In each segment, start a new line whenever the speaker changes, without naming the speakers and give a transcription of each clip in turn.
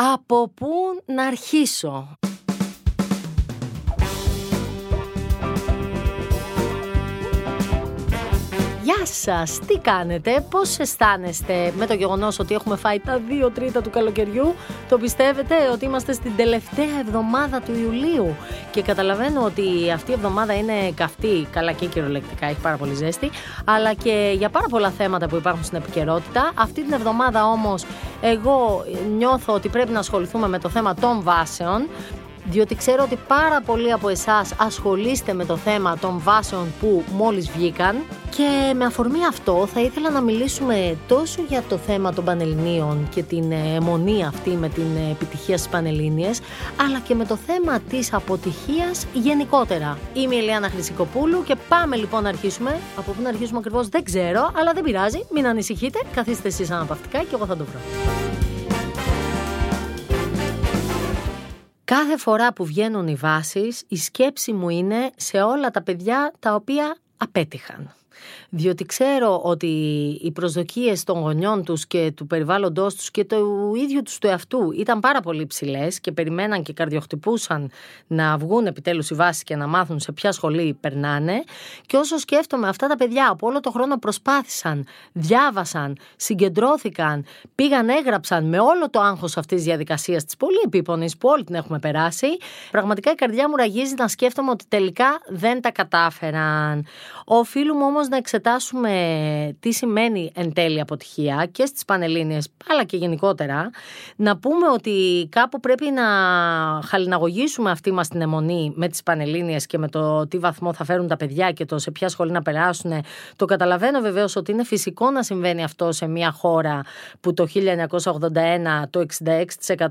Από πού να αρχίσω; Σας, τι κάνετε, πώς αισθάνεστε με το γεγονός ότι έχουμε φάει τα δύο τρίτα του καλοκαιριού; Το πιστεύετε ότι είμαστε στην τελευταία εβδομάδα του Ιουλίου; Και καταλαβαίνω ότι αυτή η εβδομάδα είναι καυτή, καλά και κυριολεκτικά, έχει πάρα πολύ ζέστη Αλλά και για πάρα πολλά θέματα που υπάρχουν στην επικαιρότητα. Αυτή την εβδομάδα όμως εγώ νιώθω ότι πρέπει να ασχοληθούμε με το θέμα των βάσεων διότι ξέρω ότι πάρα πολλοί από εσάς ασχολείστε με το θέμα των βάσεων που μόλις βγήκαν και με αφορμή αυτό θα ήθελα να μιλήσουμε τόσο για το θέμα των Πανελληνίων και την αιμονή αυτή με την επιτυχία στις Πανελλήνιες αλλά και με το θέμα της αποτυχίας γενικότερα. Είμαι η Ελιάνα Χρυσικοπούλου και πάμε λοιπόν να αρχίσουμε. Από πού να αρχίσουμε ακριβώς δεν ξέρω αλλά δεν πειράζει, μην ανησυχείτε, καθίστε εσείς αναπαυτικά και εγώ θα το βρω. Κάθε φορά που βγαίνουν οι βάσεις, η σκέψη μου είναι σε όλα τα παιδιά τα οποία απέτυχαν διότι ξέρω ότι οι προσδοκίες των γονιών τους και του περιβάλλοντός τους και του ίδιου τους του εαυτού ήταν πάρα πολύ ψηλές και περιμέναν και καρδιοχτυπούσαν να βγουν επιτέλους οι βάσεις και να μάθουν σε ποια σχολή περνάνε και όσο σκέφτομαι αυτά τα παιδιά από όλο το χρόνο προσπάθησαν, διάβασαν, συγκεντρώθηκαν, πήγαν, έγραψαν με όλο το άγχος αυτής της διαδικασίας της πολύ επίπονης που όλοι την έχουμε περάσει, πραγματικά η καρδιά μου ραγίζει να σκέφτομαι ότι τελικά δεν τα κατάφεραν. Οφείλουμε όμως να εξετάσουμε τι σημαίνει εν τέλει αποτυχία και στις Πανελλήνιες αλλά και γενικότερα να πούμε ότι κάπου πρέπει να χαλιναγωγήσουμε αυτή μας την αιμονή με τις Πανελλήνιες και με το τι βαθμό θα φέρουν τα παιδιά και το σε ποια σχολή να περάσουν. Το καταλαβαίνω βεβαίως ότι είναι φυσικό να συμβαίνει αυτό σε μια χώρα που το 1981 το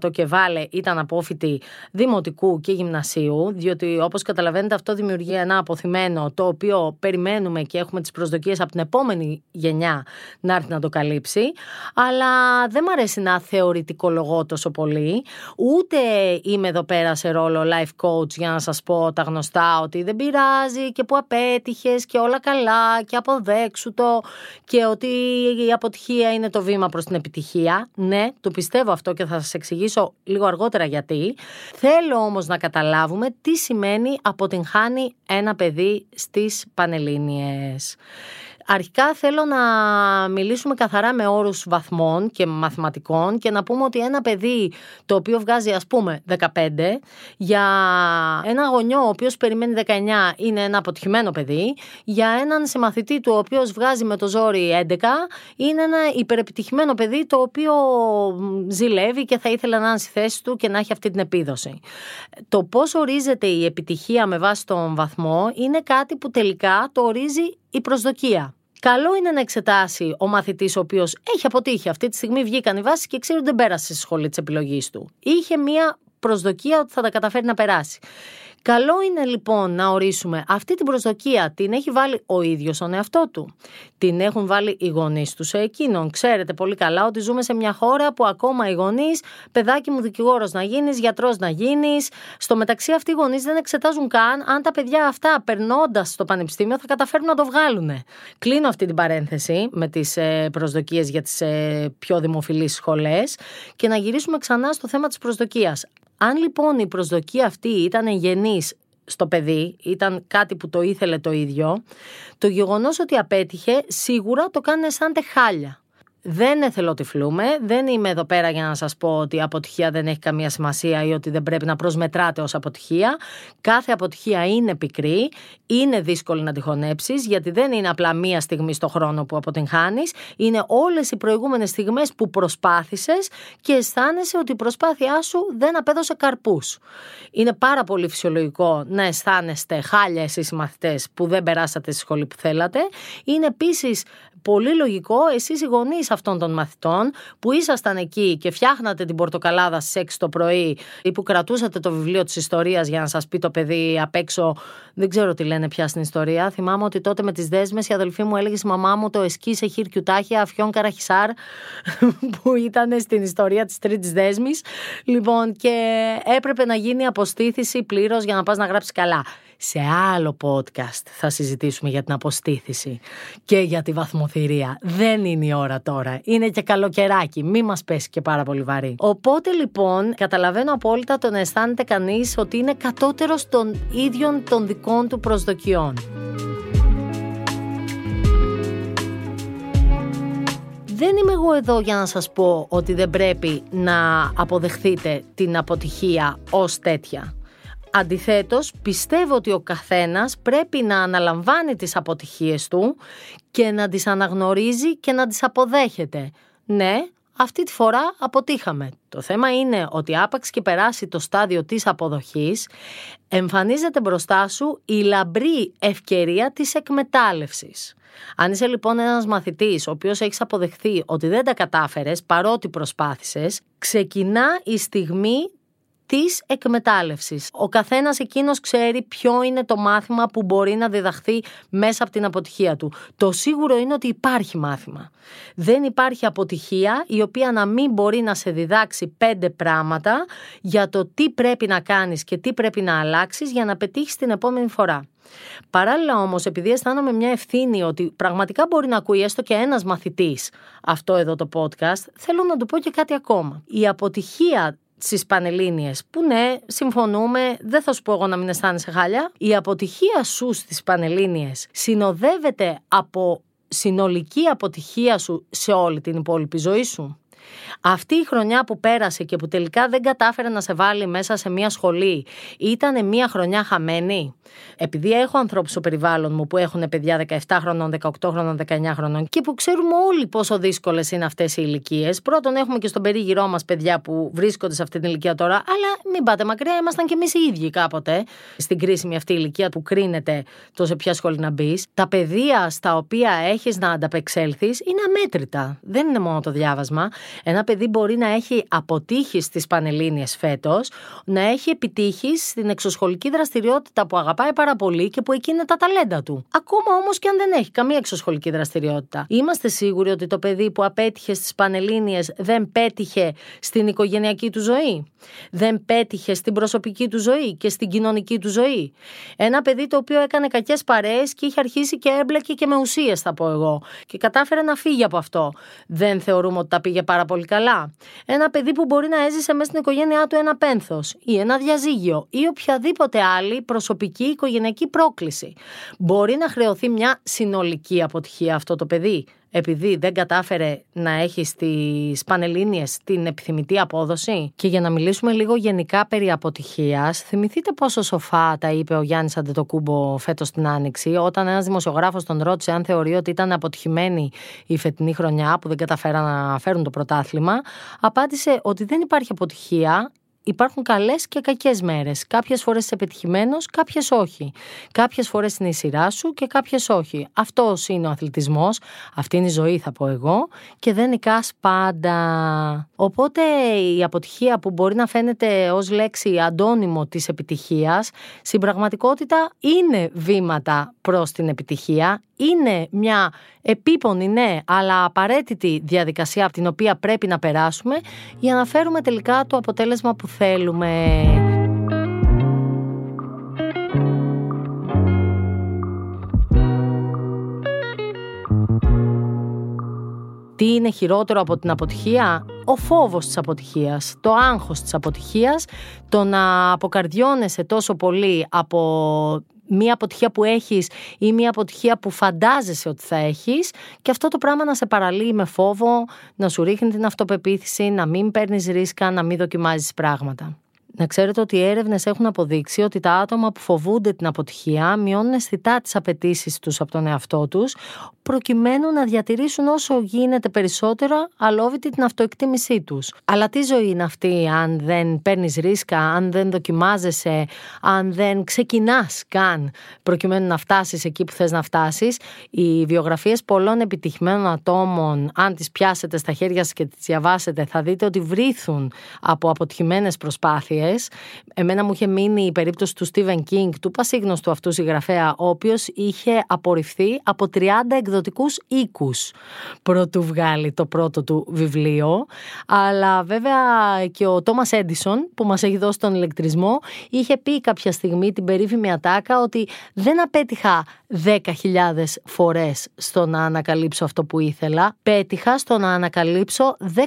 66% και βάλε ήταν απόφοιτοι δημοτικού και γυμνασίου διότι όπως καταλαβαίνετε αυτό δημιουργεί ένα αποθυμένο το οποίο περιμένουμε και έχουμε τις προσδοκίες από την επόμενη γενιά να έρθει να το καλύψει. Αλλά δεν μου αρέσει να θεωρητικολογώ τόσο πολύ. Ούτε είμαι εδώ πέρα σε ρόλο life coach για να σας πω τα γνωστά ότι δεν πειράζει και που απέτυχες και όλα καλά και αποδέξου το και ότι η αποτυχία είναι το βήμα προς την επιτυχία. Ναι, το πιστεύω αυτό και θα σας εξηγήσω λίγο αργότερα γιατί. Θέλω όμως να καταλάβουμε τι σημαίνει αποτυγχάνει ένα παιδί στις Πανελλήνιες. Αρχικά θέλω να μιλήσουμε καθαρά με όρους βαθμών και μαθηματικών και να πούμε ότι ένα παιδί το οποίο βγάζει ας πούμε 15 για ένα γονιό ο οποίος περιμένει 19 είναι ένα αποτυχημένο παιδί για έναν συμμαθητή του ο οποίος βγάζει με το ζόρι 11 είναι ένα υπερεπιτυχημένο παιδί το οποίο ζηλεύει και θα ήθελε να είναι στη θέση του και να έχει αυτή την επίδοση. Το πώς ορίζεται η επιτυχία με βάση τον βαθμό είναι κάτι που τελικά το ορίζει η προσδοκία. Καλό είναι να εξετάσει ο μαθητής ο οποίος έχει αποτύχει. Αυτή τη στιγμή βγήκαν οι βάσεις και ξέρει ότι δεν πέρασε στη σχολή της επιλογής του. Είχε μία προσδοκία ότι θα τα καταφέρει να περάσει. Καλό είναι λοιπόν να ορίσουμε αυτή την προσδοκία την έχει βάλει ο ίδιος στον εαυτό του. Την έχουν βάλει οι γονείς τους σε εκείνον. Ξέρετε πολύ καλά ότι ζούμε σε μια χώρα που ακόμα οι γονείς, παιδάκι μου δικηγόρος να γίνεις, γιατρός να γίνεις. Στο μεταξύ αυτοί οι γονείς δεν εξετάζουν καν αν τα παιδιά αυτά περνώντας στο πανεπιστήμιο θα καταφέρουν να το βγάλουν. Κλείνω αυτή την παρένθεση με τις ε, προσδοκίες για τις ε, πιο δημοφιλείς σχολές και να γυρίσουμε ξανά στο θέμα της προσδοκίας. Αν λοιπόν η προσδοκία αυτή ήταν γενής στο παιδί, ήταν κάτι που το ήθελε το ίδιο, το γεγονός ότι απέτυχε σίγουρα το κάνει σαν χάλια. Δεν εθελοτυφλούμε, δεν είμαι εδώ πέρα για να σας πω ότι η αποτυχία δεν έχει καμία σημασία ή ότι δεν πρέπει να προσμετράτε ως αποτυχία. Κάθε αποτυχία είναι πικρή, είναι δύσκολη να τη χωνέψεις, γιατί δεν είναι απλά μία στιγμή στο χρόνο που αποτυγχάνεις, είναι όλες οι προηγούμενες στιγμές που προσπάθησες και αισθάνεσαι ότι η προσπάθειά σου δεν απέδωσε καρπούς. Είναι πάρα πολύ φυσιολογικό να αισθάνεστε χάλια εσείς οι μαθητές που δεν περάσατε στη σχολή που θέλατε. Είναι επίσης πολύ λογικό εσείς οι γονείς αυτών των μαθητών που ήσασταν εκεί και φτιάχνατε την πορτοκαλάδα στι 6 το πρωί ή που κρατούσατε το βιβλίο της ιστορίας για να σας πει το παιδί απ' έξω. Δεν ξέρω τι λένε πια στην ιστορία. Θυμάμαι ότι τότε με τις δέσμες η αδελφή μου έλεγε στη μαμά μου το εσκί σε χιρκιουτάχια αφιόν καραχισάρ που ήταν στην ιστορία της τρίτης δέσμης. Λοιπόν, και έπρεπε να γίνει αποστήθηση πλήρως για να πας να γράψεις καλά. Σε άλλο podcast θα συζητήσουμε για την αποστήθηση και για τη βαθμοθυρία. Δεν είναι η ώρα τώρα. Είναι και καλοκαιράκι. Μη μας πέσει και πάρα πολύ βαρύ. Οπότε λοιπόν καταλαβαίνω απόλυτα τον αισθάνεται κανείς ότι είναι κατώτερος των ίδιων των δικών του προσδοκιών. δεν είμαι εγώ εδώ για να σας πω ότι δεν πρέπει να αποδεχθείτε την αποτυχία ως τέτοια. Αντιθέτως, πιστεύω ότι ο καθένας πρέπει να αναλαμβάνει τις αποτυχίες του και να τις αναγνωρίζει και να τις αποδέχεται. Ναι, αυτή τη φορά αποτύχαμε. Το θέμα είναι ότι άπαξ και περάσει το στάδιο της αποδοχής, εμφανίζεται μπροστά σου η λαμπρή ευκαιρία της εκμετάλλευσης. Αν είσαι λοιπόν ένας μαθητής ο οποίος έχεις αποδεχθεί ότι δεν τα κατάφερες παρότι προσπάθησες, ξεκινά η στιγμή της εκμετάλλευσης. Ο καθένας εκείνος ξέρει ποιο είναι το μάθημα που μπορεί να διδαχθεί μέσα από την αποτυχία του. Το σίγουρο είναι ότι υπάρχει μάθημα. Δεν υπάρχει αποτυχία η οποία να μην μπορεί να σε διδάξει πέντε πράγματα για το τι πρέπει να κάνεις και τι πρέπει να αλλάξεις για να πετύχεις την επόμενη φορά. Παράλληλα όμως, επειδή αισθάνομαι μια ευθύνη ότι πραγματικά μπορεί να ακούει έστω και ένας μαθητής αυτό εδώ το podcast, θέλω να του πω και κάτι ακόμα. Η αποτυχία στις Πανελλήνιες που ναι συμφωνούμε δεν θα σου πω εγώ να μην αισθάνεσαι χάλια. Η αποτυχία σου στις Πανελλήνιες συνοδεύεται από συνολική αποτυχία σου σε όλη την υπόλοιπη ζωή σου; Αυτή η χρονιά που πέρασε και που τελικά δεν κατάφερε να σε βάλει μέσα σε μια σχολή, ήταν μια χρονιά χαμένη; Επειδή έχω ανθρώπους στο περιβάλλον μου που έχουν παιδιά 17 χρονών, 18 χρονών, 19 χρονών και που ξέρουμε όλοι πόσο δύσκολες είναι αυτές οι ηλικίες. Πρώτον, έχουμε και στον περίγυρό μας παιδιά που βρίσκονται σε αυτή την ηλικία τώρα, αλλά μην πάτε μακριά, ήμασταν κι εμείς οι ίδιοι κάποτε στην κρίσιμη αυτή ηλικία που κρίνεται το σε ποια σχολή να μπεις. Τα παιδεία στα οποία έχεις να ανταπεξέλθεις είναι αμέτρητα. Δεν είναι μόνο το διάβασμα. Ένα παιδί μπορεί να έχει αποτύχεις στις Πανελλήνιες φέτος, να έχει επιτύχεις στην εξωσχολική δραστηριότητα που αγαπάει πάρα πολύ και που εκεί είναι τα ταλέντα του. Ακόμα όμως και αν δεν έχει καμία εξωσχολική δραστηριότητα. Είμαστε σίγουροι ότι το παιδί που απέτυχε στις Πανελλήνιες δεν πέτυχε στην οικογενειακή του ζωή; Δεν πέτυχε στην προσωπική του ζωή και στην κοινωνική του ζωή; Ένα παιδί το οποίο έκανε κακές παρέες και είχε αρχίσει και έμπλεκε και με ουσίες, θα πω εγώ. Και κατάφερε να φύγει από αυτό. Δεν θεωρούμε ότι τα πήγε πάρα πολύ καλά. Ένα παιδί που μπορεί να έζησε μέσα στην οικογένειά του ένα πένθος ή ένα διαζύγιο ή οποιαδήποτε άλλη προσωπική οικογενειακή πρόκληση. Μπορεί να χρεωθεί μια συνολική αποτυχία αυτό το παιδί επειδή δεν κατάφερε να έχει στις Πανελλήνιες την επιθυμητή απόδοση. Και για να μιλήσουμε λίγο γενικά περί αποτυχίας, θυμηθείτε πόσο σοφά τα είπε ο Γιάννης Αντετοκούμπο φέτος την Άνοιξη, όταν ένας δημοσιογράφος τον ρώτησε αν θεωρεί ότι ήταν αποτυχημένη η φετινή χρονιά που δεν καταφέραν να φέρουν το πρωτάθλημα, απάντησε ότι δεν υπάρχει αποτυχία, υπάρχουν καλές και κακές μέρες. Κάποιες φορές είσαι πετυχημένο, κάποιες όχι. Κάποιες φορές είναι η σειρά σου και κάποιες όχι. Αυτός είναι ο αθλητισμός, αυτή είναι η ζωή, θα πω εγώ, και δεν νικάς πάντα. Οπότε η αποτυχία που μπορεί να φαίνεται ως λέξη αντώνυμο της επιτυχίας, στην πραγματικότητα είναι βήματα προς την επιτυχία, είναι μια επίπονη, ναι, αλλά απαραίτητη διαδικασία από την οποία πρέπει να περάσουμε για να φέρουμε τελικά το αποτέλεσμα που θέλουμε. Τι είναι χειρότερο από την αποτυχία; Ο φόβος της αποτυχίας, το άγχος της αποτυχίας, το να αποκαρδιώνεσαι τόσο πολύ από μία αποτυχία που έχεις ή μία αποτυχία που φαντάζεσαι ότι θα έχεις και αυτό το πράγμα να σε παραλύει με φόβο, να σου ρίχνει την αυτοπεποίθηση, να μην παίρνεις ρίσκα, να μην δοκιμάζεις πράγματα. Να ξέρετε ότι οι έρευνες έχουν αποδείξει ότι τα άτομα που φοβούνται την αποτυχία μειώνουν αισθητά τις απαιτήσεις τους από τον εαυτό τους, προκειμένου να διατηρήσουν όσο γίνεται περισσότερο αλόβητη την αυτοεκτίμησή τους. Αλλά τι ζωή είναι αυτή, αν δεν παίρνεις ρίσκα, αν δεν δοκιμάζεσαι, αν δεν ξεκινάς καν προκειμένου να φτάσεις εκεί που θες να φτάσεις; Οι βιογραφίες πολλών επιτυχημένων ατόμων, αν τις πιάσετε στα χέρια σας και τις διαβάσετε, θα δείτε ότι βρίθουν από αποτυχημένες προσπάθειες ιστορίες. Εμένα μου είχε μείνει η περίπτωση του Stephen King, του πασίγνωστου αυτού συγγραφέα, ο οποίος είχε απορριφθεί από 30 εκδοτικούς οίκους πρωτού βγάλει το πρώτο του βιβλίο. Αλλά βέβαια και ο Τόμας Έντισον που μας έχει δώσει τον ηλεκτρισμό είχε πει κάποια στιγμή την περίφημη ατάκα ότι δεν απέτυχα 10.000 φορές στο να ανακαλύψω αυτό που ήθελα. Πέτυχα στο να ανακαλύψω 10.000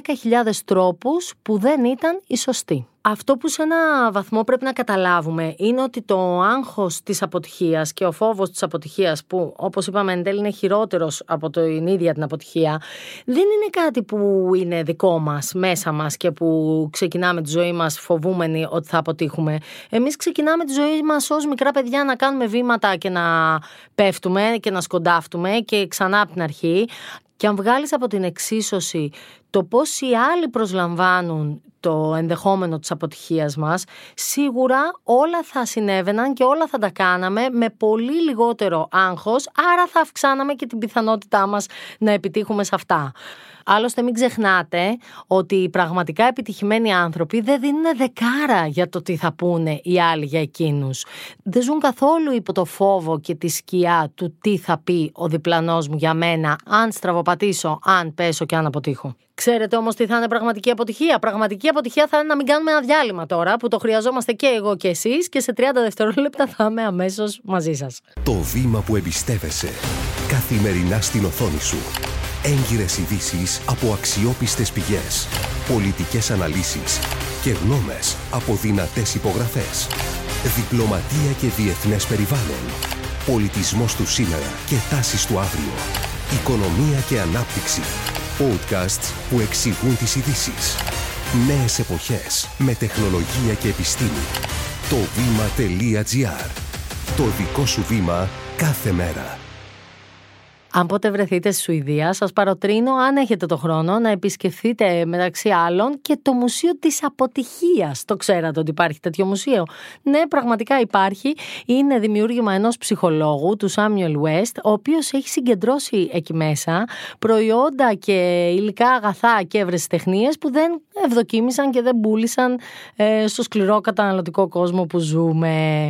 τρόπους που δεν ήταν οι σωστοί. Αυτό που σε ένα βαθμό πρέπει να καταλάβουμε είναι ότι το άγχος της αποτυχίας και ο φόβος της αποτυχίας που όπως είπαμε εν τέλει είναι χειρότερος από την ίδια την αποτυχία δεν είναι κάτι που είναι δικό μας, μέσα μας και που ξεκινάμε τη ζωή μας φοβούμενοι ότι θα αποτύχουμε. Εμείς ξεκινάμε τη ζωή μας ως μικρά παιδιά να κάνουμε βήματα και να πέφτουμε και να σκοντάφτουμε και ξανά από την αρχή και αν βγάλεις από την εξίσωση το πώς οι άλλοι προσλαμβάνουν το ενδεχόμενο της αποτυχίας μας, σίγουρα όλα θα συνέβαιναν και όλα θα τα κάναμε με πολύ λιγότερο άγχος, άρα θα αυξάναμε και την πιθανότητά μας να επιτύχουμε σε αυτά. Άλλωστε μην ξεχνάτε ότι οι πραγματικά επιτυχημένοι άνθρωποι δεν δίνουν δεκάρα για το τι θα πούνε οι άλλοι για εκείνους. Δεν ζουν καθόλου υπό το φόβο και τη σκιά του τι θα πει ο διπλανός μου για μένα αν στραβοπατήσω, αν πέσω και αν αποτύχω. Ξέρετε όμως τι θα είναι πραγματική αποτυχία. Πραγματική αποτυχία θα είναι να μην κάνουμε ένα διάλειμμα τώρα που το χρειαζόμαστε και εγώ και εσείς και σε 30 δευτερόλεπτα θα είμαι αμέσως μαζί σας.
Το βήμα που εμπιστεύεσαι καθημερινά στην οθόνη σου. Έγκυρες ειδήσεις από αξιόπιστες πηγές. Πολιτικές αναλύσεις και γνώμες από δυνατές υπογραφές. Διπλωματία και διεθνές περιβάλλον. Πολιτισμός του σήμερα και τάσεις του αύριο. Οικονομία και ανάπτυξη Podcasts που εξηγούν τις ειδήσεις. Νέες εποχές με τεχνολογία και επιστήμη. Το βήμα.gr. Το δικό σου βήμα κάθε μέρα.
Αν ποτέ βρεθείτε στη Σουηδία, σας παροτρύνω, αν έχετε το χρόνο, να επισκεφθείτε μεταξύ άλλων και το Μουσείο της Αποτυχίας. Το ξέρατε ότι υπάρχει τέτοιο μουσείο; Ναι, πραγματικά υπάρχει. Είναι δημιούργημα ενός ψυχολόγου, του Σάμιουελ West, ο οποίος έχει συγκεντρώσει εκεί μέσα προϊόντα και υλικά αγαθά και ευρεσιτεχνίε που δεν ευδοκίμησαν και δεν πούλησαν ε, στο σκληρό καταναλωτικό κόσμο που ζούμε.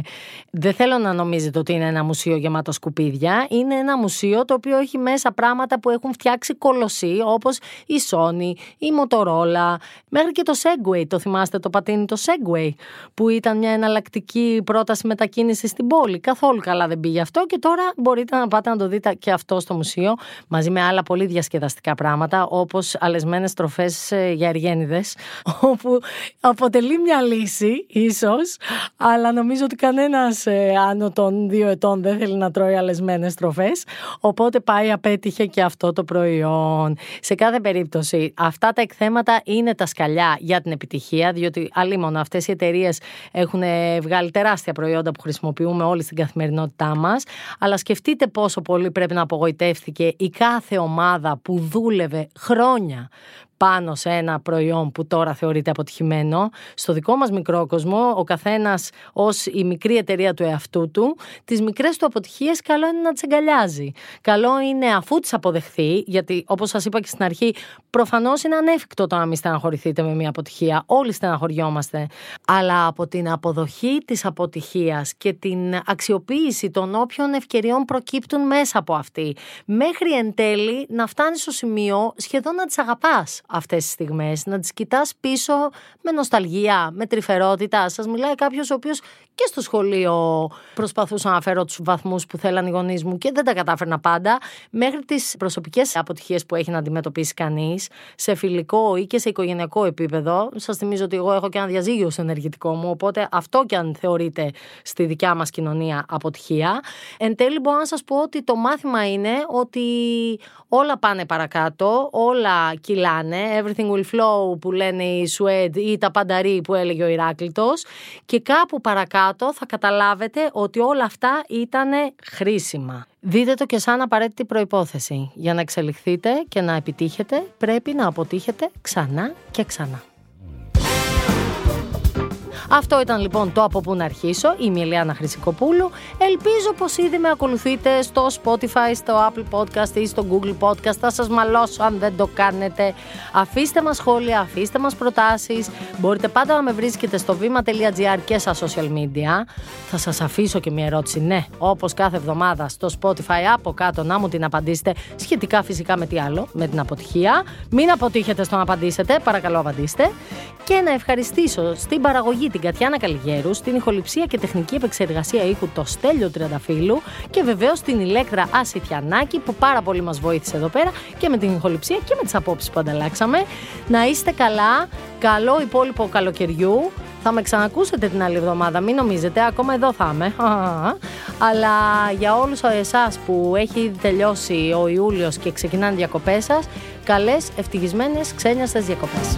Δεν θέλω να νομίζετε ότι είναι ένα μουσείο γεμάτο σκουπίδια. Είναι ένα μουσείο το οποίο οποίο έχει μέσα πράγματα που έχουν φτιάξει κολοσσοί όπως η Sony, η Motorola, μέχρι και το Segway, το θυμάστε το πατίνι το Segway, που ήταν μια εναλλακτική πρόταση μετακίνησης στην πόλη. Καθόλου καλά δεν πήγε αυτό και τώρα μπορείτε να πάτε να το δείτε και αυτό στο μουσείο, μαζί με άλλα πολύ διασκεδαστικά πράγματα, όπως αλεσμένες τροφές ε, για εργένιδες, όπου αποτελεί μια λύση, ίσως, αλλά νομίζω ότι κανένας ε, άνω των δύο ετών δεν θέλει να τρώει αλεσμένες τροφές, οπότε πάει απέτυχε και αυτό το προϊόν. Σε κάθε περίπτωση, αυτά τα εκθέματα είναι τα σκαλιά για την επιτυχία, διότι αλλήμον αυτές οι εταιρείες έχουν βγάλει τεράστια προϊόντα που χρησιμοποιούμε όλοι στην καθημερινότητά μας. Αλλά σκεφτείτε πόσο πολύ πρέπει να απογοητεύτηκε η κάθε ομάδα που δούλευε χρόνια πάνω σε ένα προϊόν που τώρα θεωρείται αποτυχημένο. Στο δικό μας μικρό κόσμο, ο καθένας ως η μικρή εταιρεία του εαυτού του, τις μικρές του αποτυχίες καλό είναι να τις εγκαλιάζει. Καλό είναι αφού τις αποδεχθεί, γιατί όπως σας είπα και στην αρχή, προφανώς είναι ανέφικτο το να μην στεναχωρηθείτε με μια αποτυχία. Όλοι στεναχωριόμαστε. Αλλά από την αποδοχή της αποτυχίας και την αξιοποίηση των όποιων ευκαιριών προκύπτουν μέσα από αυτή, μέχρι εν τέλει να φτάνεις στο σημείο σχεδόν να τις αγαπάς αυτές τις στιγμές, να τις κοιτάς πίσω με νοσταλγία, με τρυφερότητα. Σας μιλάει κάποιος ο οποίος και στο σχολείο προσπαθούσα να φέρω τους βαθμούς που θέλαν οι γονείς μου και δεν τα κατάφερνα πάντα, μέχρι τις προσωπικές αποτυχίες που έχει να αντιμετωπίσει κανείς, σε φιλικό ή και σε οικογενειακό επίπεδο. Σας θυμίζω ότι εγώ έχω και ένα διαζύγιο σε ενεργητικό μου, οπότε αυτό και αν θεωρείται στη δικιά μας κοινωνία αποτυχία. Εν τέλει μπορώ να σας πω ότι το μάθημα είναι ότι όλα πάνε παρακάτω, όλα κυλάνε, everything will flow που λένε οι Σουέντ ή τα πανταρί που έλεγε ο Ηράκλητος και κάπου παρακάτω θα καταλάβετε ότι όλα αυτά ήταν χρήσιμα. Δείτε το και σαν απαραίτητη προϋπόθεση. Για να εξελιχθείτε και να επιτύχετε πρέπει να αποτύχετε ξανά και ξανά. Αυτό ήταν λοιπόν το από πού να αρχίσω. Είμαι η Ελιάνα Χρυσικοπούλου. Ελπίζω πως ήδη με ακολουθείτε στο Spotify, στο Apple Podcast ή στο Google Podcast. Θα σας μαλώσω αν δεν το κάνετε. Αφήστε μας σχόλια, αφήστε μας προτάσεις. Μπορείτε πάντα να με βρίσκετε στο βήμα.gr και στα social media. Θα σας αφήσω και μια ερώτηση, ναι, όπως κάθε εβδομάδα στο Spotify από κάτω να μου την απαντήσετε σχετικά φυσικά με τι άλλο, με την αποτυχία. Μην αποτύχετε στο να απαντήσετε, παρακαλώ απαντήστε. Και να ευχαριστήσω στην παραγωγή την Κατιάνα Καλιγέρου, στην ηχοληψία και τεχνική επεξεργασία ήχου το Στέλιο Τριανταφύλου και βεβαίως την Ηλέκτρα Ασιτιανάκη που πάρα πολύ μας βοήθησε εδώ πέρα και με την ηχοληψία και με τις απόψεις που ανταλλάξαμε. Να είστε καλά, καλό υπόλοιπο καλοκαιριού. Θα με ξανακούσετε την άλλη εβδομάδα, μην νομίζετε, ακόμα εδώ θα είμαι. Αλλά για όλους εσάς που έχει τελειώσει ο Ιούλιος και ξεκινάνε διακοπές σας, καλές ευτυχισμένες ξένιαστες διακοπές.